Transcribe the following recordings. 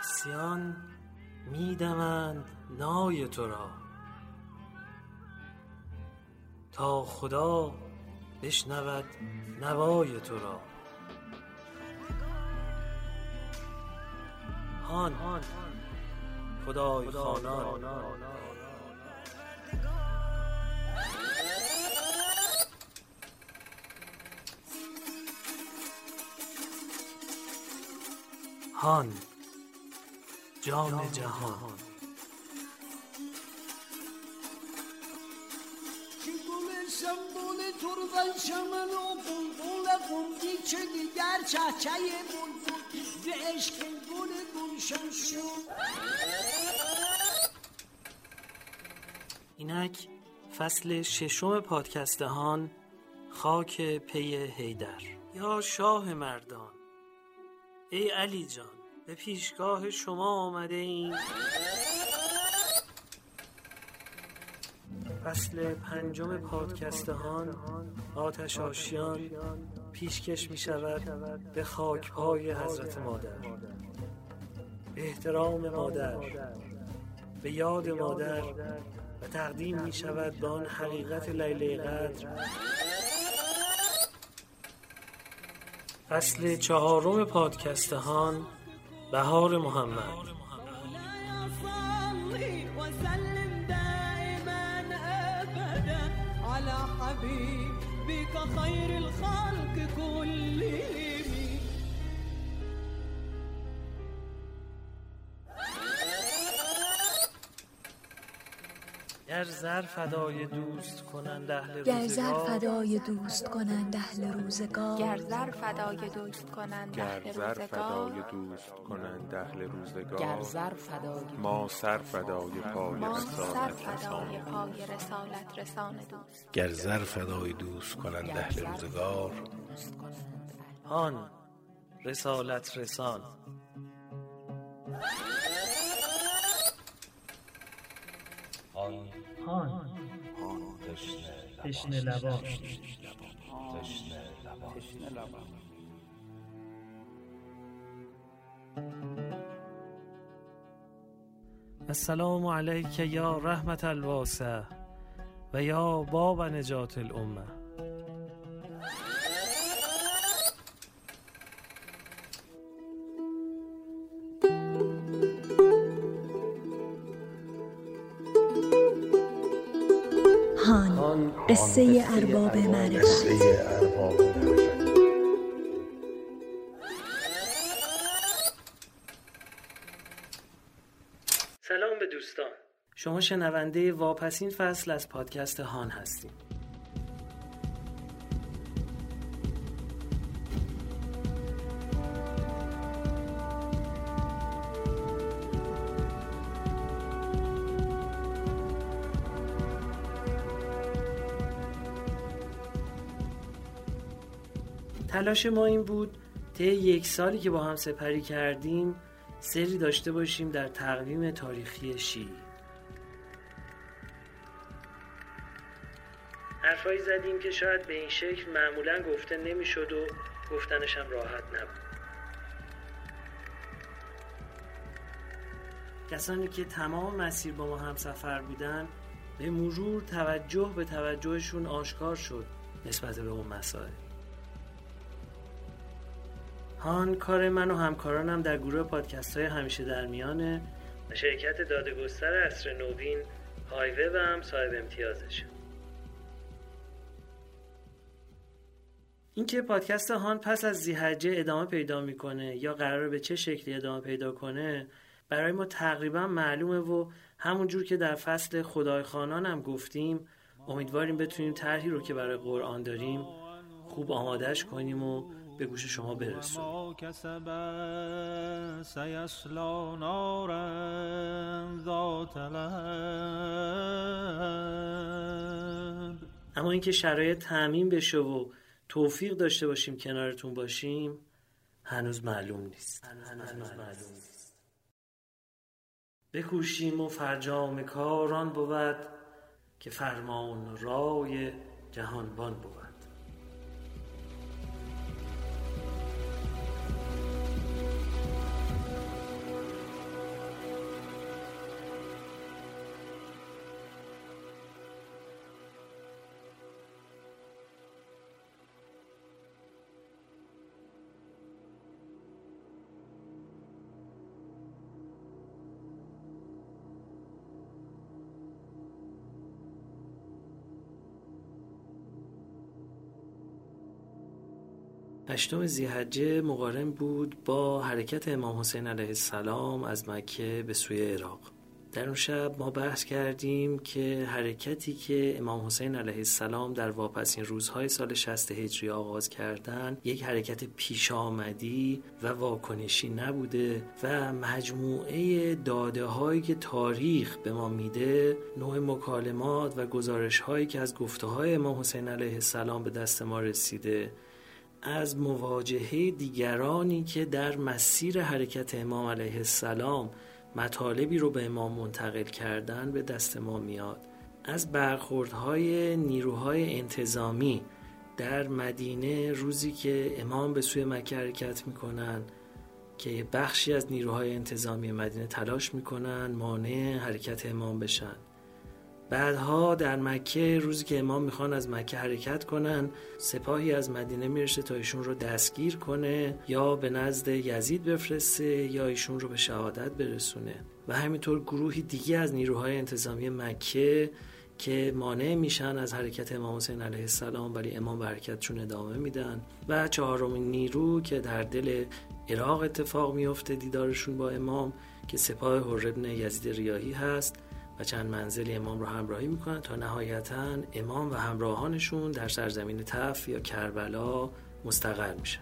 قدسیان میدمند نای تو را. تا خدا بشنود نوای تو را. هان خدای خانان. هان جام جهان. سمبول تربن شمن و بلبل قمدی که دیگر چهچه بلبل به عشق گل گلشن شد اینک فصل ششم پادکستهان خاک پی هیدر یا شاه مردان. ای علی جان. به پیشگاه شما آمده ایم. فصل پنجم پادکستهان آتش آشیان پیشکش می شود به خاک پای حضرت مادر. به احترام مادر به یاد مادر و تقدیم می شود به آن حقیقت لیله قدر. فصل چهارم پادکستهان بهار محمد. گر زر فدای دوست کنند اهل گر زر روزگار. فدای دوست کنند اهل روزگار. گر زر فدای دوست کنند گر اهل زر روزگار. فدای دوست کنند اهل روزگار. گر زر فدای ما سر فدای پای رسالت رسان پای رسالت رسان دوست. گر زر فدای دوست کنند اهل روزگار. هان رسالت رسان. تشنه لبان السلام علیک یا رحمت الواسع و یا باب نجات الامه قصه ارباب معرفت سلام به دوستان. شما شنونده واپسین فصل از پادکست هان هستیم تلاش ما این بود طی یک سالی که با هم سپری کردیم سری داشته باشیم در تقویم تاریخی شیعی حرفایی زدیم که شاید به این شکل معمولا گفته نمی‌شد و گفتنش هم راحت نبود. کسانی که تمام مسیر با ما هم سفر بودن به مرور توجه به توجهشون آشکار شد نسبت به اون مسائل. هان کار من و همکارانم در گروه پادکست های همیشه در میانه شرکت دادگستر اصر نوین هایوه و هم صاحب امتیازشه. اینکه پادکست هان پس از زیحجه ادامه پیدا می‌کنه یا قراره به چه شکلی ادامه پیدا کنه برای ما تقریبا معلومه و همونجور که در فصل خدای خانان هم گفتیم امیدواریم بتونیم طرحی رو که برای قرآن داریم خوب آمادش کنیم و به گوش شما لهب اما اینکه شرایط تعمین بشه و توفیق داشته باشیم کنارتون باشیم هنوز معلوم نیست. هنوز معلوم نیست. بکوشیم و فرجام کاران بود که فرمان رای جهانبان بود. هشتم زیحجه مقارن بود با حرکت امام حسین علیه السلام از مکه به سوی عراق. در اون شب ما بحث کردیم که حرکتی که امام حسین علیه السلام در واپسین روزهای سال 60 هجری آغاز کردن یک حرکت پیش آمدی و واکنشی نبوده و مجموعه داده هایی که تاریخ به ما میده نوع مکالمات و گزارش هایی که از گفته های امام حسین علیه السلام به دست ما رسیده از مواجهه دیگرانی که در مسیر حرکت امام علیه السلام مطالبی رو به امام منتقل کردن به دست ما میاد. از برخوردهای نیروهای انتظامی در مدینه روزی که امام به سوی مکه حرکت می‌کنن که بخشی از نیروهای انتظامی مدینه تلاش می‌کنن مانع حرکت امام بشن. بعدها در مکه روزی که امام می‌خوان از مکه حرکت کنن سپاهی از مدینه می‌رسه تا ایشون رو دستگیر کنه یا به نزد یزید بفرسته یا ایشون رو به شهادت برسونه. و همینطور گروهی دیگه از نیروهای انتظامی مکه که مانع میشن از حرکت امام حسین علیه السلام ولی امام به حرکتشون ادامه میدن. و چهارمین نیرو که در دل عراق اتفاق میفته دیدارشون با امام که سپاه حر ابن یزید ریاهی هست. و چند منزلی امام رو همراهی می‌کنن تا نهایتا امام و همراهانشون در سرزمین تف یا کربلا مستقر میشن.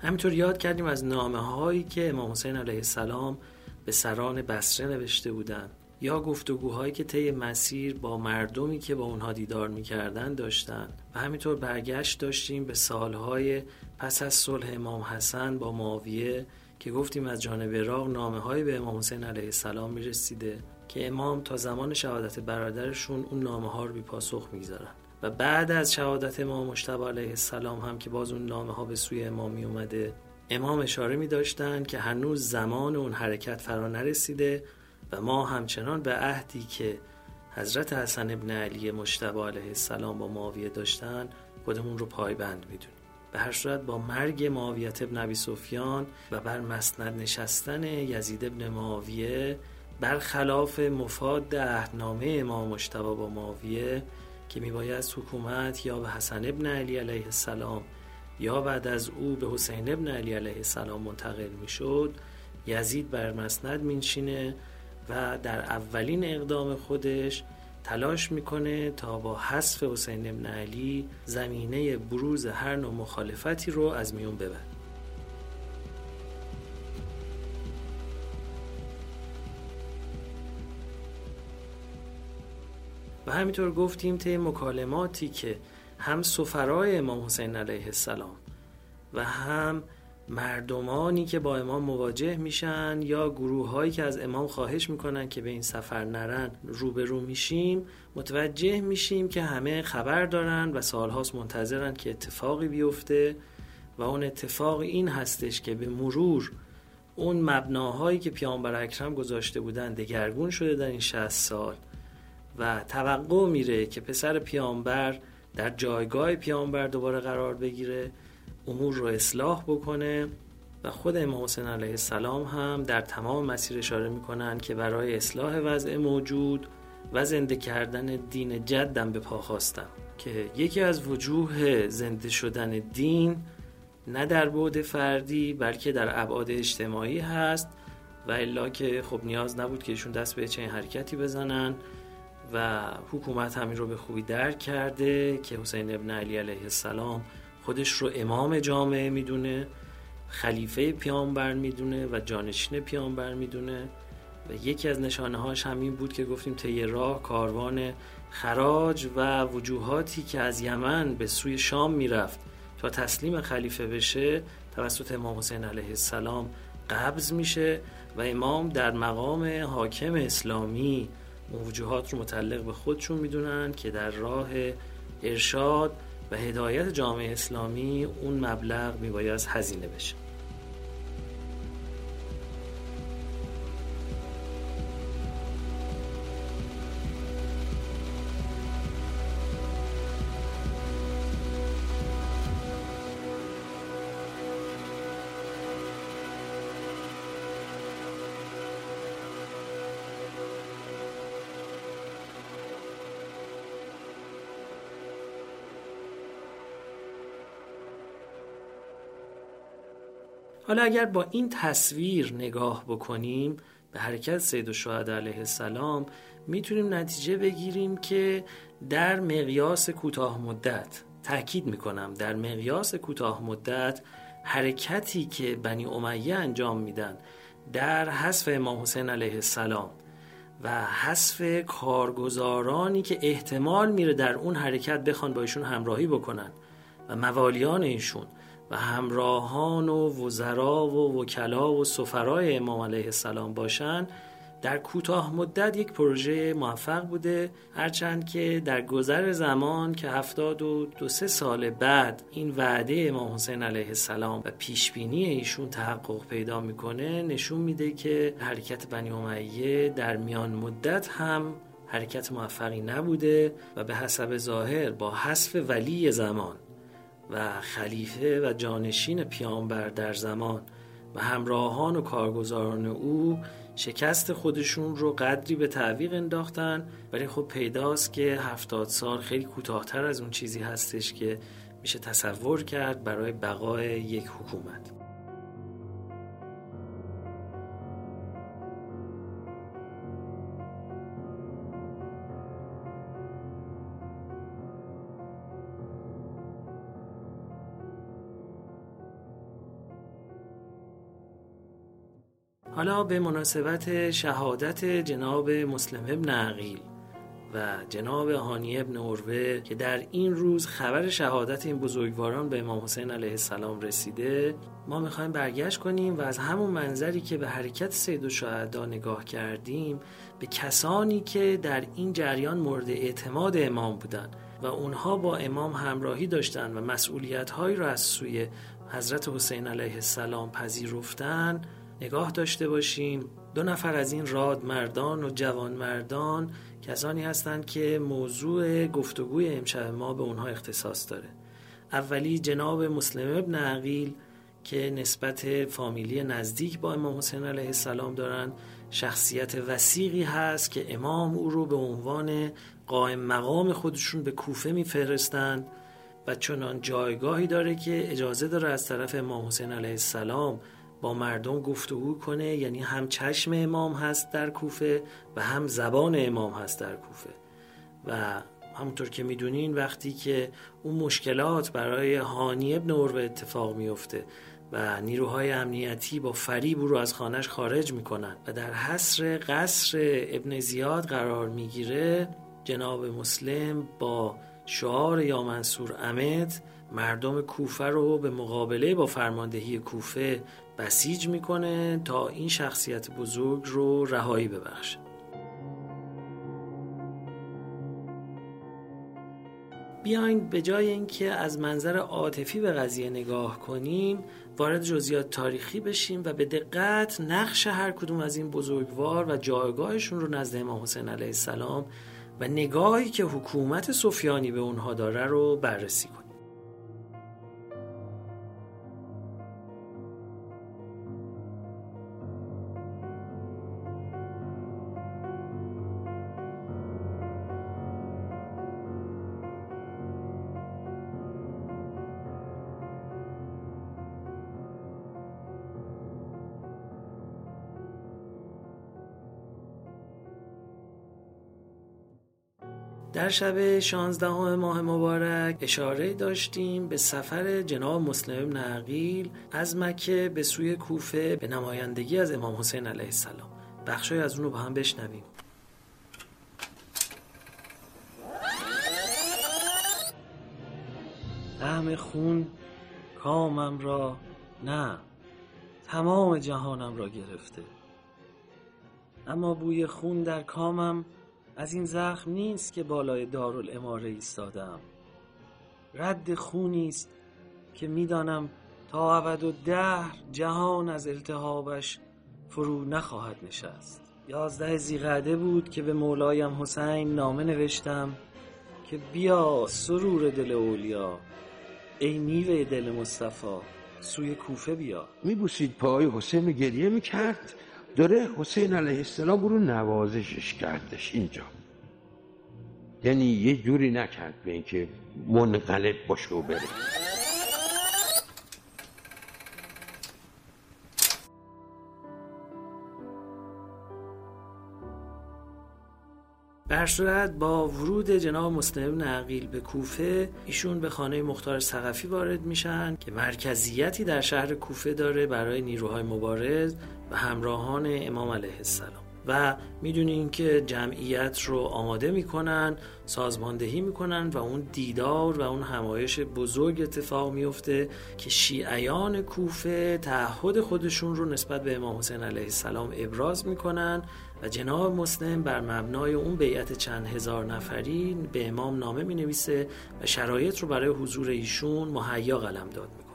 همینطور یاد کردیم از نامه هایی که امام حسین علیه السلام به سران بسره نوشته بودند. یا گفتگوهایی که طی مسیر با مردمی که با اونها دیدار می‌کردن داشتن. و همینطور برگشت داشتیم به سالهای پس از صلح امام حسن با معاویه که گفتیم از جانب عراق نامه های به امام حسین علیه السلام می‌رسیده که امام تا زمان شهادت برادرشون اون نامه ها رو بی پاسخ می‌گذارن. و بعد از شهادت امام مشتبه علیه السلام هم که باز اون نامه ها به سوی امام می اومده امام اشاره می داشتن که هنوز زمان اون حرکت فرا نرسیده و ما همچنان به عهدی که حضرت حسن ابن علی مشتبه علیه السلام با معاویه داشتن خودمون رو پایبند می‌دونیم. به هر صورت با مرگ معاویت ابن عبی سفیان و بر مسند نشستن یزید ابن معاویه برخلاف مفاد عهدنامه امام مشتبه با معاویه که میبایست حکومت یا به حسن ابن علی علیه السلام یا بعد از او به حسین ابن علی علیه السلام منتقل می‌شد یزید بر مسند مینشینه و در اولین اقدام خودش تلاش می‌کنه تا با حذف حسین ابن علی زمینه بروز هر نوع مخالفتی رو از میون ببر و همینطور گفتیم طی مکالماتی که هم سفرای امام حسین علیه السلام و هم مردمانی که با امام مواجه میشن یا گروه هایی که از امام خواهش می‌کنن که به این سفر نرن روبرو میشیم متوجه میشیم که همه خبر دارن و سالهاست منتظرن که اتفاقی بیفته و اون اتفاق این هستش که به مرور اون مبناهایی که پیامبر اکرم گذاشته بودن دگرگون شده در این 60 سال و توقع میره که پسر پیامبر در جایگاه پیامبر دوباره قرار بگیره. امور رو اصلاح بکنه و خود امام حسین علیه السلام هم در تمام مسیر اشاره می‌کنن که برای اصلاح وضع موجود و زنده کردن دین جدم به پا خواستم. که یکی از وجوه زنده شدن دین نه در بعد فردی بلکه در ابعاد اجتماعی هست و الا که خب نیاز نبود که ایشون دست به چنین حرکتی بزنن و حکومت همین رو به خوبی درک کرده که حسین ابن علی علیه السلام خودش رو امام جامعه می‌دونه خلیفه پیامبر می‌دونه و جانشین پیامبر می‌دونه. و یکی از نشانه هاش همین بود که گفتیم طی راه کاروان خراج و وجوهاتی که از یمن به سوی شام می‌رفت تا تسلیم خلیفه بشه توسط امام حسین علیه السلام قبض میشه و امام در مقام حاکم اسلامی وجوهات رو متعلق به خودشون می‌دونن که در راه ارشاد و هدایت جامعه اسلامی اون مبلغ میباید هزینه بشه. حالا اگر با این تصویر نگاه بکنیم به حرکت سید الشهدا علیه السلام می‌تونیم نتیجه بگیریم که در مقیاس کوتاه مدت تاکید می‌کنم در مقیاس کوتاه مدت حرکتی که بنی امیه انجام میدن در حذف امام حسین علیه السلام و حذف کارگزارانی که احتمال میره در اون حرکت بخوان با ایشون همراهی بکنن و موالیان ایشون و همراهان و وزرا و وکلا و سفرای امام علیه السلام باشن در کوتاه مدت یک پروژه موفق بوده هرچند که در گذر زمان که هفتاد و دو سه سال بعد این وعده امام حسین علیه السلام و پیشبینی ایشون تحقق پیدا می‌کنه نشون میده که حرکت بنی امیه در میان مدت هم حرکت موفقی نبوده و به حسب ظاهر با حذف ولی زمان و خلیفه و جانشین پیامبر در زمان و همراهان و کارگزاران او شکست خودشون رو قدری به تعویق انداختن ولی خب پیداست که هفتاد سال خیلی کوتاهتر از اون چیزی هستش که میشه تصور کرد برای بقای یک حکومت. حالا به مناسبت شهادت جناب مسلم ابن عقیل و جناب هانی ابن عروه که در این روز خبر شهادت این بزرگواران به امام حسین علیه السلام رسیده ما می‌خوایم برگشت کنیم و از همون منظری که به حرکت سید و شهدا نگاه کردیم به کسانی که در این جریان مورد اعتماد امام بودند و اونها با امام همراهی داشتند و مسئولیت هایی را از سوی حضرت حسین علیه السلام پذیرفتند. نگاه داشته باشیم دو نفر از این راد مردان و جوان مردان کسانی هستند که موضوع گفتگوی امشب ما به اونها اختصاص داره. اولی جناب مسلم ابن عقیل که نسبت فامیلی نزدیک با امام حسین علیه السلام دارند. شخصیت وسیقی هست که امام او رو به عنوان قائم مقام خودشون به کوفه میفرستند و چنان جایگاهی داره که اجازه داره از طرف امام حسین علیه السلام با مردم گفتگو کنه یعنی هم چشم امام هست در کوفه و هم زبان امام هست در کوفه. و همونطور که می‌دونین وقتی که اون مشکلات برای هانی ابن عروه اتفاق میفته و نیروهای امنیتی با فریب او رو از خانش خارج می‌کنن و در حصر قصر ابن زیاد قرار می‌گیره جناب مسلم با شعار یا منصور امد مردم کوفه رو به مقابله با فرماندهی کوفه بسیج می‌کنه تا این شخصیت بزرگ رو رهایی ببخشه. بیاین به جای اینکه از منظر عاطفی به قضیه نگاه کنیم وارد جزئیات تاریخی بشیم و به دقت نقش هر کدوم از این بزرگوار و جایگاهشون رو نزد امام حسین علیه السلام و نگاهی که حکومت سفیانی به اونها داره رو بررسی کنیم. در شب 16 ماه مبارک اشاره داشتیم به سفر جناب مسلم ابن عقیل از مکه به سوی کوفه به نمایندگی از امام حسین علیه السلام. بخشای از اون رو با هم بشنویم. طعم خون کامم را نه تمام جهانم را گرفته. اما بوی خون در کامم از این زخم نیست که بالای دارالاماره ایستادم. رد خونی است که می‌دانم تا ابد و دهر جهان از التهابش فرو نخواهد نشست. یازده زیقعده بود که به مولایم حسین نامه نوشتم که بیا سرور دل اولیا ای میوه دل مصطفی سوی کوفه بیا. میبوسید پای حسین گریه می‌کرد. داره حسین علیه السلام رو نوازشش کردش اینجا. یعنی یه جوری نکرد به اینکه منقلب باشه و بره. بر صورت با ورود جناب مسلم بن عقیل به کوفه ایشون به خانه مختار سقفی وارد میشن که مرکزیتی در شهر کوفه داره برای نیروهای مبارز و همراهان امام علیه السلام. و می‌دونین که جمعیت رو آماده می‌کنن سازماندهی می‌کنن و اون دیدار و اون همایش بزرگ اتفاق میفته که شیعیان کوفه تعهد خودشون رو نسبت به امام حسین علیه السلام ابراز می‌کنن و جناب مسلم بر مبنای اون بیعت چند هزار نفری به امام نامه می نویسه و شرایط رو برای حضور ایشون مهیا قلم داد می‌کنه.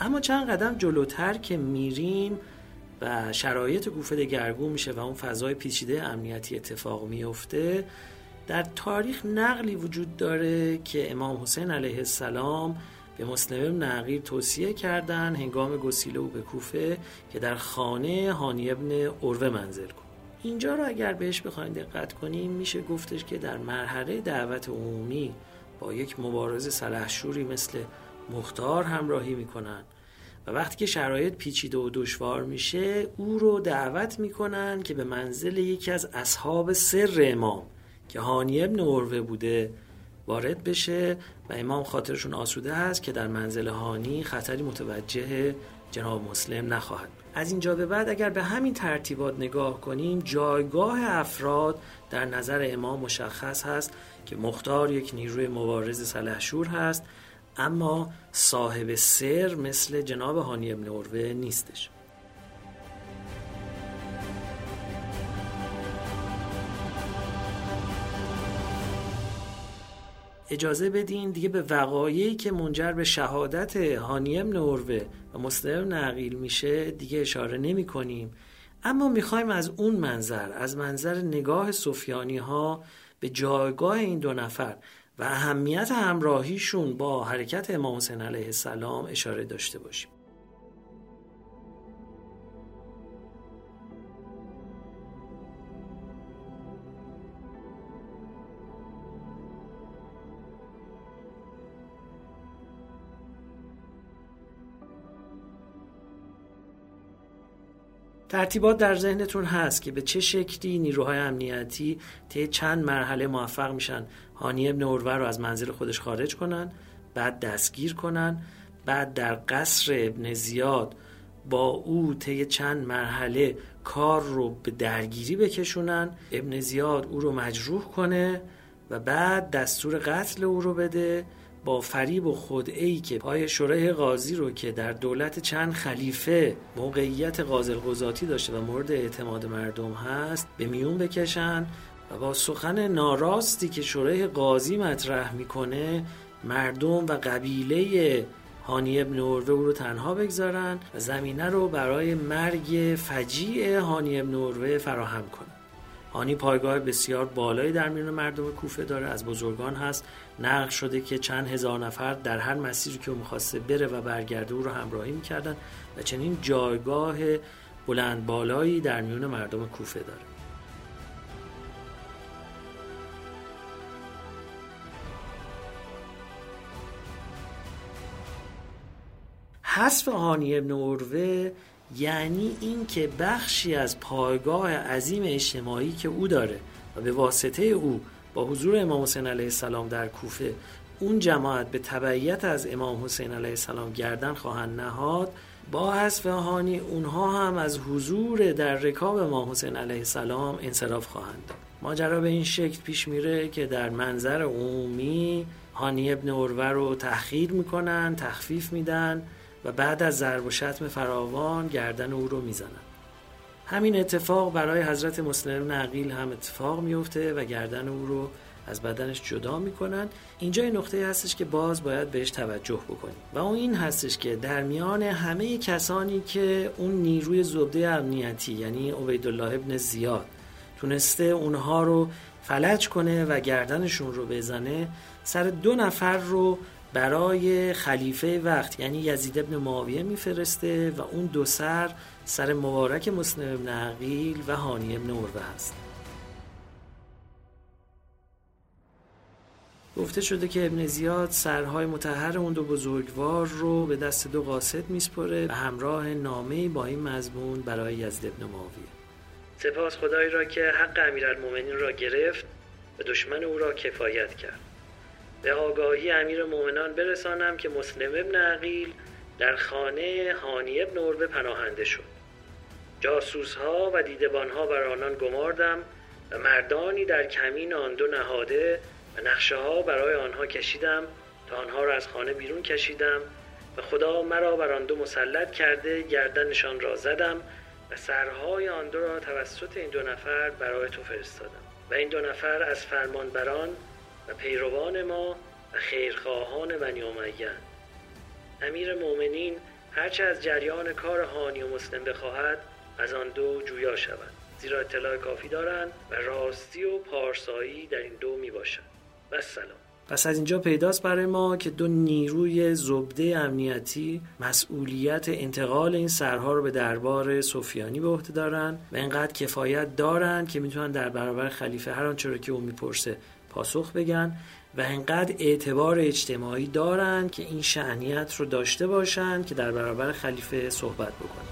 اما چند قدم جلوتر که میریم و شرایط کوفه دگرگون میشه و اون فضای پیچیده امنیتی اتفاق میفته در تاریخ نقلی وجود داره که امام حسین علیه السلام به مسلم نقیر توصیه کردن هنگام گسیله او به کوفه که در خانه هانی ابن عروه منزل کن. اینجا رو اگر بهش بخوایم دقت کنیم میشه گفتش که در مرحله دعوت عمومی با یک مبارز سلحشوری مثل مختار همراهی می‌کنن. و وقتی که شرایط پیچیده و دشوار میشه او رو دعوت می‌کنن که به منزل یکی از اصحاب سر امام که هانی ابن عروه بوده وارد بشه و امام خاطرشون آسوده هست که در منزل هانی خطری متوجه جناب مسلم نخواهد از اینجا به بعد اگر به همین ترتیبات نگاه کنیم جایگاه افراد در نظر امام مشخص هست که مختار یک نیروی مبارز سلحشور هست اما صاحب سر مثل جناب هانی ابن عروه نیستش. اجازه بدین دیگه به وقایعی که منجر به شهادت هانی ابن عروه و مسلم نقیل میشه دیگه اشاره نمی کنیم. اما می‌خوایم از اون منظر از منظر نگاه سفیانی ها به جایگاه این دو نفر و اهمیت همراهیشون با حرکت امام حسین علیه السلام اشاره داشته باشیم. ترتیبات در ذهنتون هست که به چه شکلی نیروهای امنیتی طی چند مرحله موفق میشن؟ هانی ابن عروه رو از منزل خودش خارج کنن بعد دستگیر کنن بعد در قصر ابن زیاد با او طی چند مرحله کار رو به درگیری بکشونن ابن زیاد او رو مجروح کنه و بعد دستور قتل او رو بده با فریب و خدعی که پای شورای قاضی رو که در دولت چند خلیفه موقعیت قاضل قضاتی داشته و مورد اعتماد مردم هست به میون بکشن و با سخن ناراستی که شورای قاضی مطرح می‌کنه مردم و قبیله هانی ابن عروه او رو تنها بگذارن و زمینه رو برای مرگ فجیع هانی ابن عروه فراهم کنن. هانی پایگاه بسیار بالایی در میان مردم کوفه داره از بزرگان هست. نقل شده که چند هزار نفر در هر مسیری که او می‌خواسته بره و برگرده او رو همراهی می‌کردن و چنین جایگاه بلند بالایی در میان مردم کوفه داره. حذف هانی ابن عروه یعنی این که بخشی از پایگاه عظیم اجتماعی که او داره و به واسطه او با حضور امام حسین علیه السلام در کوفه اون جماعت به تبعیت از امام حسین علیه السلام گردن خواهند نهاد با حذف هانی اونها هم از حضور در رکاب امام حسین علیه السلام انصراف خواهند داد. ماجرا به این شکل پیش میره که در منظر عمومی هانی ابن عروه رو تحقیر می‌کنن تخفیف میدن و بعد از ضرب و شتم فراوان گردن او رو می‌زنن. همین اتفاق برای حضرت مسلم نقیل هم اتفاق میفته و گردن او رو از بدنش جدا می‌کنن. اینجا این نقطه هستش که باز باید بهش توجه بکنیم. و اون این هستش که در میان همه کسانی که اون نیروی زبده امنیتی یعنی عبیدالله ابن زیاد تونسته اونها رو فلج کنه و گردنشون رو بزنه سر دو نفر رو برای خلیفه وقت یعنی یزید ابن معاویه میفرسته و اون دو سر سر مبارک مسلم ابن عقیل و هانی ابن عروه هست. گفته شده که ابن زیاد سرهای متحر اون دو بزرگوار رو به دست دو قاصد میسپره و همراه نامه با این مضمون برای یزد ابن معاویه. سپاس خدایی را که حق امیرالمومنین را گرفت و دشمن او را کفایت کرد. به آگاهی امیر مومنان برسانم که مسلم ابن عقیل در خانه هانی ابن عربه پناهنده شد. جاسوس ها و دیدبان ها بر آنان گماردم و مردانی در کمین آن دو نهاده و نقشه ها برای آنها کشیدم تا آنها را از خانه بیرون کشیدم و خدا مرا بر آن دو مسلط کرده گردنشان را زدم و سرهای آن دو را توسط این دو نفر برای تو فرستادم و این دو نفر از فرمانبران و پیروان ما و خیرخواهان بنی امیه امیر مؤمنین هرچه از جریان کار هانی و مسلم بخواهد از آن دو جویا شود. زیرا اطلاع کافی دارند و راستی و پارسایی در این دو می باشد. و سلام پس از اینجا پیداست برای ما که دو نیروی زبده امنیتی مسئولیت انتقال این سرها رو به دربار سفیانی به عهده دارن و اینقدر کفایت دارن که می‌تونن در برابر خلیفه هر آنچه رو که اون می‌پرسه پاسخ بگن و انقدر اعتبار اجتماعی دارن که این شعنیت رو داشته باشن که در برابر خلیفه صحبت بکنن.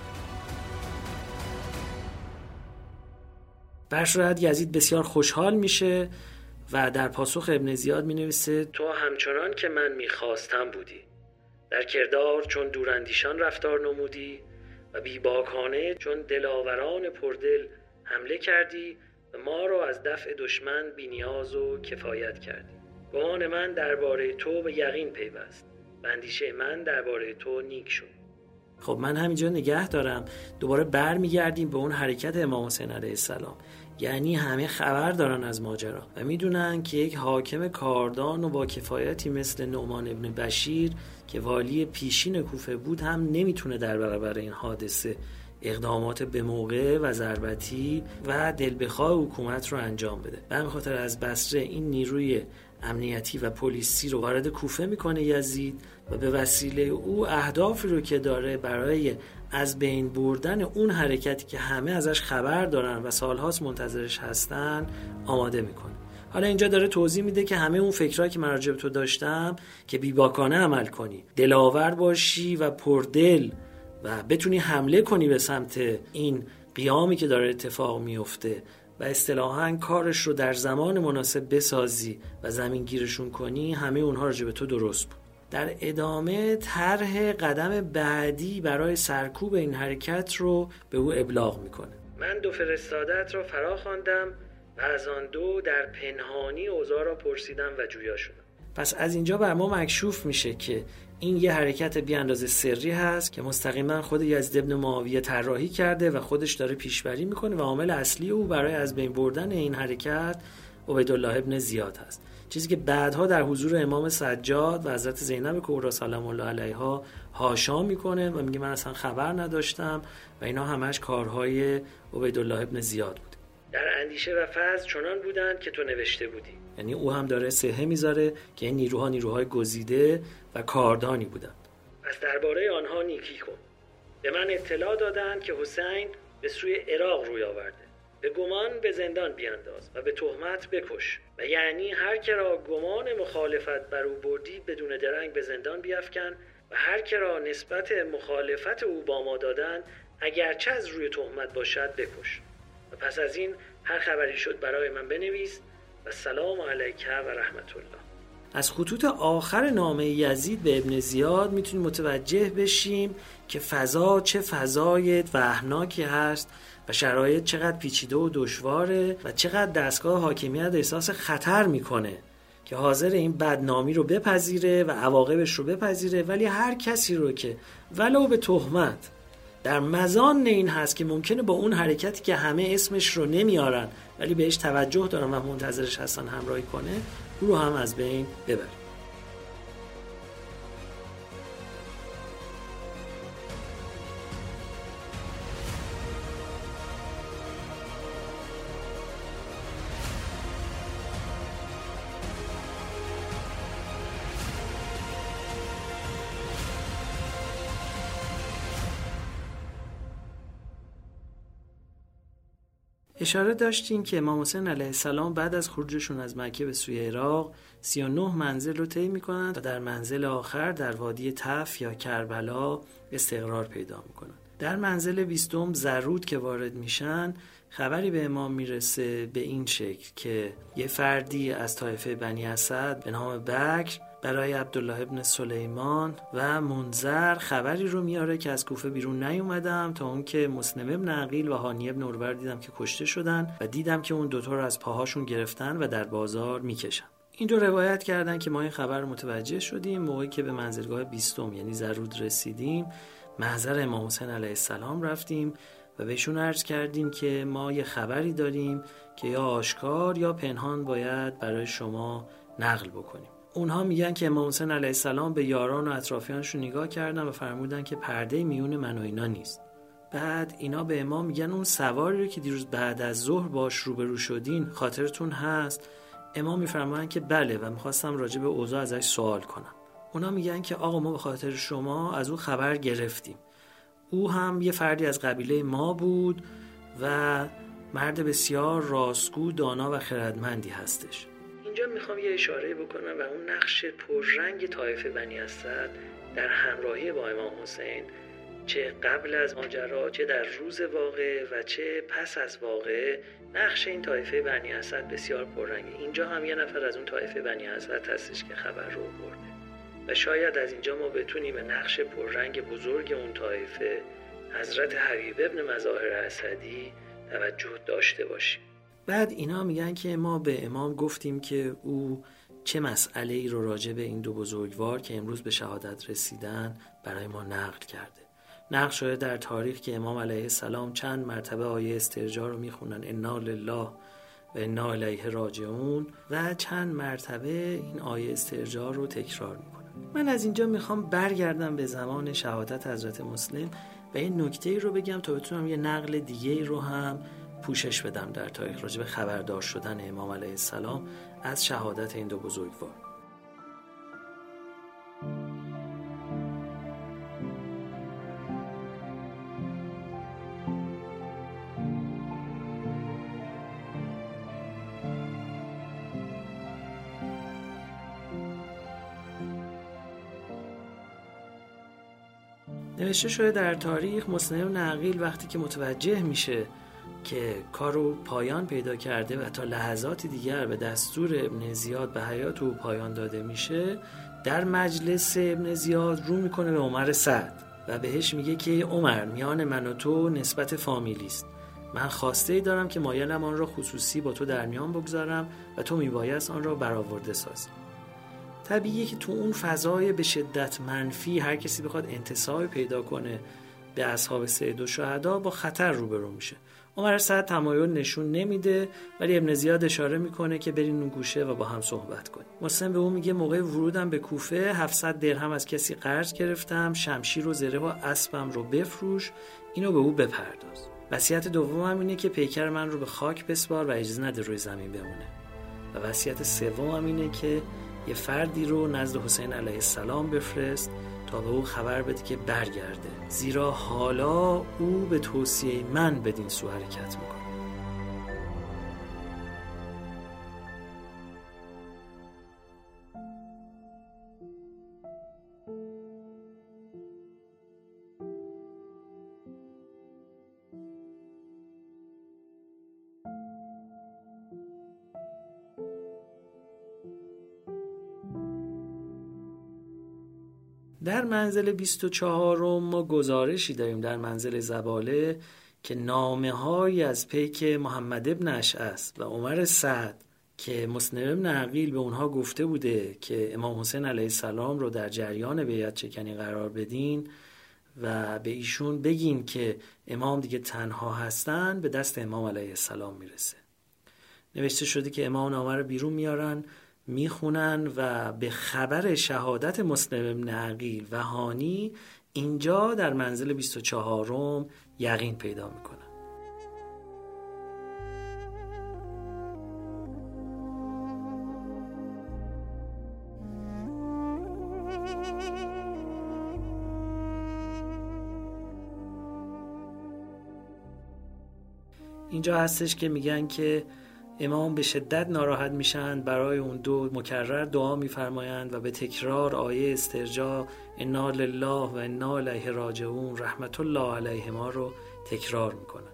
برشورت یزید بسیار خوشحال میشه و در پاسخ ابن زیاد می نویسه تو همچنان که من می‌خواستم بودی. در کردار چون دوراندیشان رفتار نمودی و بیباکانه چون دلاوران پردل حمله کردی ما را از دفع دشمن بینیاز و کفایت کردی. گمان من درباره تو به یقین پیوست. و اندیشه من درباره تو نیک شد. خب من همینجا نگه دارم. دوباره برمیگردیم به اون حرکت امام حسین علیه السلام. یعنی همه خبر دارن از ماجرا و می‌دونن که یک حاکم کاردان و با کفایتی مثل نعمان ابن بشیر که والی پیشین کوفه بود هم نمی‌تونه در برابر این حادثه اقدامات به موقع و ضربتی و دل بخواه حکومت رو انجام بده. به همین خاطر از بسره این نیروی امنیتی و پلیسی رو وارد کوفه می‌کنه یزید و به وسیله او اهدافی رو که داره برای از بین بردن اون حرکتی که همه ازش خبر دارن و سالهاست منتظرش هستن آماده می‌کنه. حالا اینجا داره توضیح میده که همه اون فکرهایی که من تو داشتم که بیباکانه عمل کنی دلاور باشی و پردل و بتونی حمله کنی به سمت این قیامی که داره اتفاق میفته و اصطلاحا کارش رو در زمان مناسب بسازی و زمین گیرشون کنی همه اونها راجع به تو درست بود. در ادامه طرح قدم بعدی برای سرکوب این حرکت رو به او ابلاغ می‌کنه. من دو فرستادت را فرا خواندم و از آن دو در پنهانی اوضاع را پرسیدم و جویا شدم. پس از اینجا بر ما مکشوف میشه که این یه حرکت بی اندازه سری هست که مستقیما خود یزد ابن معاویه طراحی کرده و خودش داره پیشبری می‌کنه و عامل اصلی او برای از بین بردن این حرکت عبیدالله ابن زیاد هست. چیزی که بعدها در حضور امام سجاد و حضرت زینب کبرا سلام الله علیها هاشا می‌کنه و میگه من اصلا خبر نداشتم و اینا همش کارهای عبیدالله ابن زیاد بود. در اندیشه و فضل چنان بودند که تو نوشته بودی. یعنی او هم داره سهه می‌ذاره که این نیروها نیروهای گزیده و کاردانی بودند. پس درباره آنها نیکی کن. به من اطلاع دادند که حسین به سوی عراق روی آورده. به گمان به زندان بیانداز و به تهمت بکش. و یعنی هر که را گمان مخالفت بر او بردی بدون درنگ به زندان بیافکن و هر که را نسبت مخالفت او با ما دادن اگرچه از روی تهمت باشد بکش. و پس از این هر خبری شد برای من بنویس و سلام علیک و رحمت الله از خطوط آخر نامه یزید به ابن زیاد می‌تونیم متوجه بشیم که فضا چه فضای وحناکی هست و شرایط چقدر پیچیده و دشواره و چقدر دستگاه حاکمیت احساس خطر می‌کنه که حاضر این بدنامی رو بپذیره و عواقبش رو بپذیره ولی هر کسی رو که ولو به تهمت در مزان این هست که ممکنه با اون حرکتی که همه اسمش رو نمیارن ولی بهش توجه دارن و منتظرش هستن همراهی کنه او رو هم از بین ببره اشاره داشتیم که امام حسین علیه السلام بعد از خروجشون از مکه به سوی عراق 39 منزل رو طی می‌کنند و در منزل آخر در وادی تف یا کربلا استقرار پیدا می‌کنند. در منزل بیستم زرود که وارد میشن خبری به امام می‌رسه به این شکل که یه فردی از طایفه بنی اسد به نام بکر برای عبدالله ابن سلیمان و منظر خبری رو میاره که از کوفه بیرون نیومدم تا اون که مسلم ابن عقیل و هانی ابن عرور دیدم که کشته شدن و دیدم که اون دوتا رو از پاهاشون گرفتن و در بازار می‌کشن. این رو روایت کردن که ما این خبر رو متوجه شدیم موقعی که به منزلگاه بیستم یعنی زرود رسیدیم محضر امام حسین علیه السلام رفتیم و بهشون عرض کردیم که ما یه خبری داریم که یا آشکار یا پنهان باید برای شما نقل بکنیم. اونها میگن که امام حسین علیه السلام به یاران و اطرافیانشون نگاه کردن و فرمودن که پرده میون من و اینا نیست. بعد اینا به امام میگن اون سواری رو که دیروز بعد از ظهر باش روبرو شدین خاطرتون هست. امام میفرمایند که بله و می‌خواستم راجع به اوضاع ازش سوال کنم. اونا میگن که آقا ما به خاطر شما از او خبر گرفتیم. او هم یه فردی از قبیله ما بود و مرد بسیار راستگو دانا و خردمندی هستش. می‌خوام یه اشاره بکنم و اون نقش پررنگ طایفه بنی اسد در همراهی با امام حسین چه قبل از ماجرا چه در روز واقع و چه پس از واقع نقش این طایفه بنی اسد بسیار پررنگه. اینجا هم یه نفر از اون طایفه بنی اسد هستش که خبر رو برده. و شاید از اینجا ما بتونیم نقش پررنگ بزرگ اون طایفه حضرت حبیب ابن مظاهر اسدی توجه داشته باشیم. بعد اینا میگن که ما به امام گفتیم که او چه مسئله ای رو راجع به این دو بزرگوار که امروز به شهادت رسیدن برای ما نقل کرده. نقل شده در تاریخ که امام علیه السلام چند مرتبه آیه استرجاع رو می‌خونن انا لله و انا الیه راجعون و چند مرتبه این آیه استرجاع رو تکرار می‌کنن. من از اینجا می‌خوام برگردم به زمان شهادت حضرت مسلم و این نکته ای رو بگم تا بتونم یه نقل دیگه رو هم پوشش بدم در تاریخ راجع به خبردار شدن امام علیه السلام از شهادت این دو بزرگوار. نوشته شده در تاریخ مسلم نقیل وقتی که متوجه میشه که کارو پایان پیدا کرده و تا لحظات دیگر به دستور ابن زیاد به حیات او پایان داده میشه در مجلس ابن زیاد رو می‌کنه به عمر سعد و بهش میگه که عمر میان من و تو نسبت فامیلی است. من خواسته ای دارم که مایلم آن را خصوصی با تو در میان بگذارم و تو میبایست آن را برآورده سازی. طبیعیه که تو اون فضای به شدت منفی هر کسی بخواد انتصاب پیدا کنه به اصحاب سید و شهدا با خطر روبرو میشه. عمر سعد تمایل نشون نمیده ولی ابن زیاد اشاره می‌کنه که برین اون گوشه و با هم صحبت کنیم. مسلم به اون میگه موقع ورودم به کوفه 700 درهم از کسی قرض گرفتم شمشیر و زره و اسبم رو بفروش اینو به او بپرداز. وصیت دومم اینه که پیکر من رو به خاک بسپار و اجازه نده روی زمین بمونه. و وصیت سومم اینه که یه فردی رو نزد حسین علیه السلام بفرست. تا به او خبر بده که برگرده. زیرا حالا او به توصیه من بدین سو حرکت می‌کنه. منزل 24 ما گزارشی داریم در منزل زباله که نامه های از پیک محمد ابن است و عمر سعد که مسلم ابن عقیل به اونها گفته بوده که امام حسین علیه السلام رو در جریان بیعت چکنی قرار بدین و به ایشون بگین که امام دیگه تنها هستن به دست امام علیه السلام می‌رسه. نوشته شده که امام نامه رو بیرون میارن می‌خونن و به خبر شهادت مسلم ابن عقیل و هانی اینجا در منزل 24 یقین پیدا می‌کنن. اینجا هستش که میگن که امام به شدت ناراحت میشن برای اون دو مکرر دعا میفرمایند و به تکرار آیه استرجا انا لله و انا الیه راجعون رحمت الله علیه ما رو تکرار می‌کنن.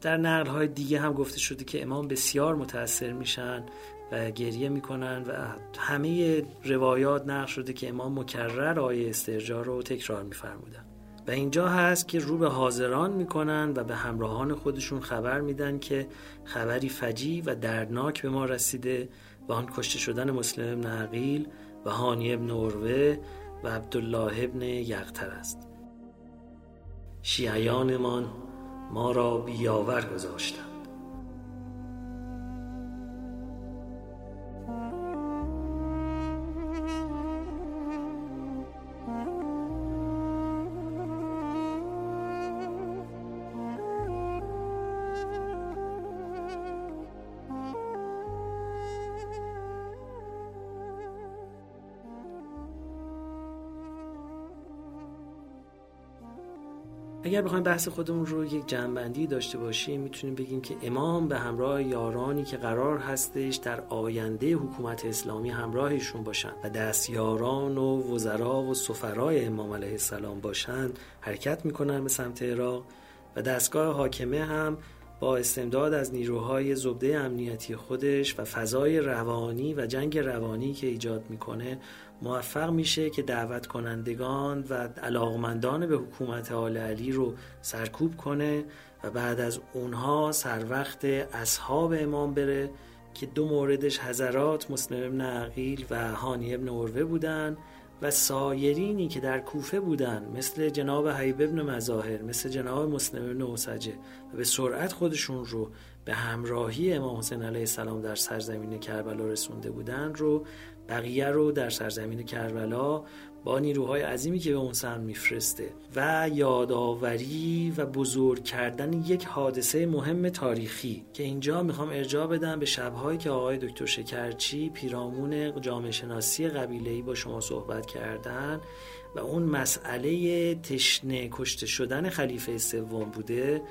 در نقل های دیگه هم گفته شده که امام بسیار متاثر میشن و گریه می‌کنن و همه روایات نقل شده که امام مکرر آیه استرجا رو تکرار میفرمودن. و اینجا هست که رو به حاضران می‌کنن و به همراهان خودشون خبر میدن که خبری فجی و دردناک به ما رسیده و آن کشته شدن مسلم ابن عقیل و هانی ابن و عبدالله ابن یغتر است. شیعیانمان ما را بیاور گذاشتند. اگر بخوایم بحث خودمون رو یک جنبندی داشته باشیم می‌تونیم بگیم که امام به همراه یارانی که قرار هستش در آینده حکومت اسلامی همراهشون باشن و دستیاران و وزرا و سفرای امام علیه السلام باشن حرکت می‌کنن به سمت عراق و دستگاه حاکمه هم با استمداد از نیروهای زبده امنیتی خودش و فضای روانی و جنگ روانی که ایجاد می‌کنه موفق میشه که دعوت کنندگان و علاقمندان به حکومت آل علی رو سرکوب کنه و بعد از اونها سر وقت اصحاب امام بره که دو موردش حضرات مسلم ابن عقیل و هانی ابن عروه بودن و سایرینی که در کوفه بودن مثل جناب حیب ابن مظاهر مثل جناب مسلم ابن اوسجه و به سرعت خودشون رو به همراهی امام حسین علیه السلام در سرزمین کربلا رسونده بودن رو بقیه رو در سرزمین کربلا با نیروهای عظیمی که به اون سمت میفرسته و یادآوری و بزرگ کردن یک حادثه مهم تاریخی که اینجا می‌خوام ارجاع بدم به شبهایی که آقای دکتر شکرچی پیرامون جامعه شناسی قبیله‌ای با شما صحبت کردن و اون مسئله تشنه کشته شدن خلیفه سوم بوده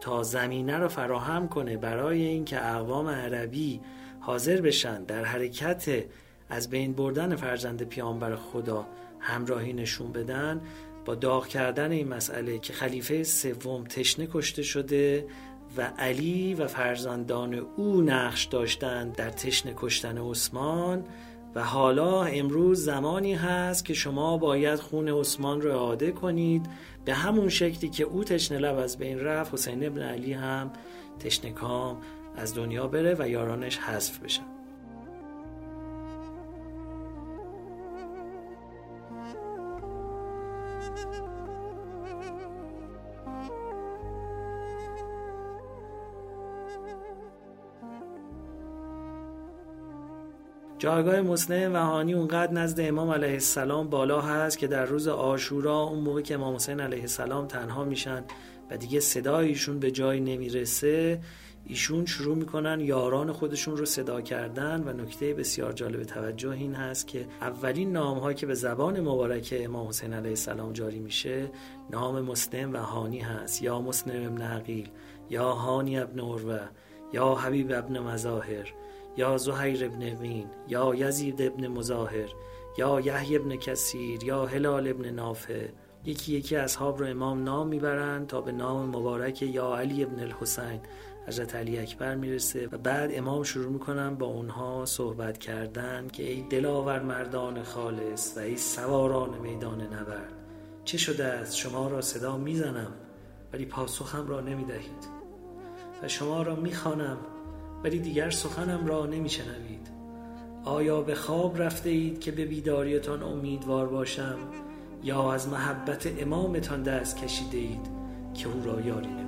تا زمینه رو فراهم کنه برای اینکه اقوام عربی حاضر بشن در حرکت از بین بردن فرزند پیامبر خدا همراهی نشون بدن با داغ کردن این مسئله که خلیفه سوم تشنه کشته شده و علی و فرزندان او نقش داشتند در تشنه کشتن عثمان و حالا امروز زمانی هست که شما باید خون عثمان رو اعاده کنید. به همون شکلی که او تشنه لب از بین رفت حسین ابن علی هم تشنه کام از دنیا بره و یارانش حذف بشن. جایگاه مسلم و هانی اونقدر نزد امام علیه السلام بالا هست که در روز آشورا اون موقع که امام حسین علیه السلام تنها میشن و دیگه صدایشون به جای نمی‌رسه ایشون شروع می‌کنن یاران خودشون رو صدا کردن و نکته بسیار جالب توجه این هست که اولین نام که به زبان مبارک امام حسین علیه السلام جاری میشه نام مسلم و هانی هست. یا مسلم ابن عقیل یا هانی ابن عروه یا حبیب ابن مظاهر. یا زهیر ابن قین یا یزید ابن مظاهر یا یحیی ابن کثیر یا هلال ابن نافع. یکی یکی اصحاب رو امام نام می‌برند تا به نام مبارک یا علی ابن الحسین. حضرت علی اکبر می‌رسه و بعد امام شروع می‌کنن با اونها صحبت کردن که ای دلاور مردان خالص و ای سواران میدان نبرد. چه شده است؟ شما را صدا می‌زنم ولی پاسخم را نمی‌دهید. و شما را می‌خوانم ولی دیگر سخنم را نمیشنوید. آیا به خواب رفته اید که به بیداریتان امیدوار باشم یا از محبت امامتان دست کشیده اید که او را یاری نمی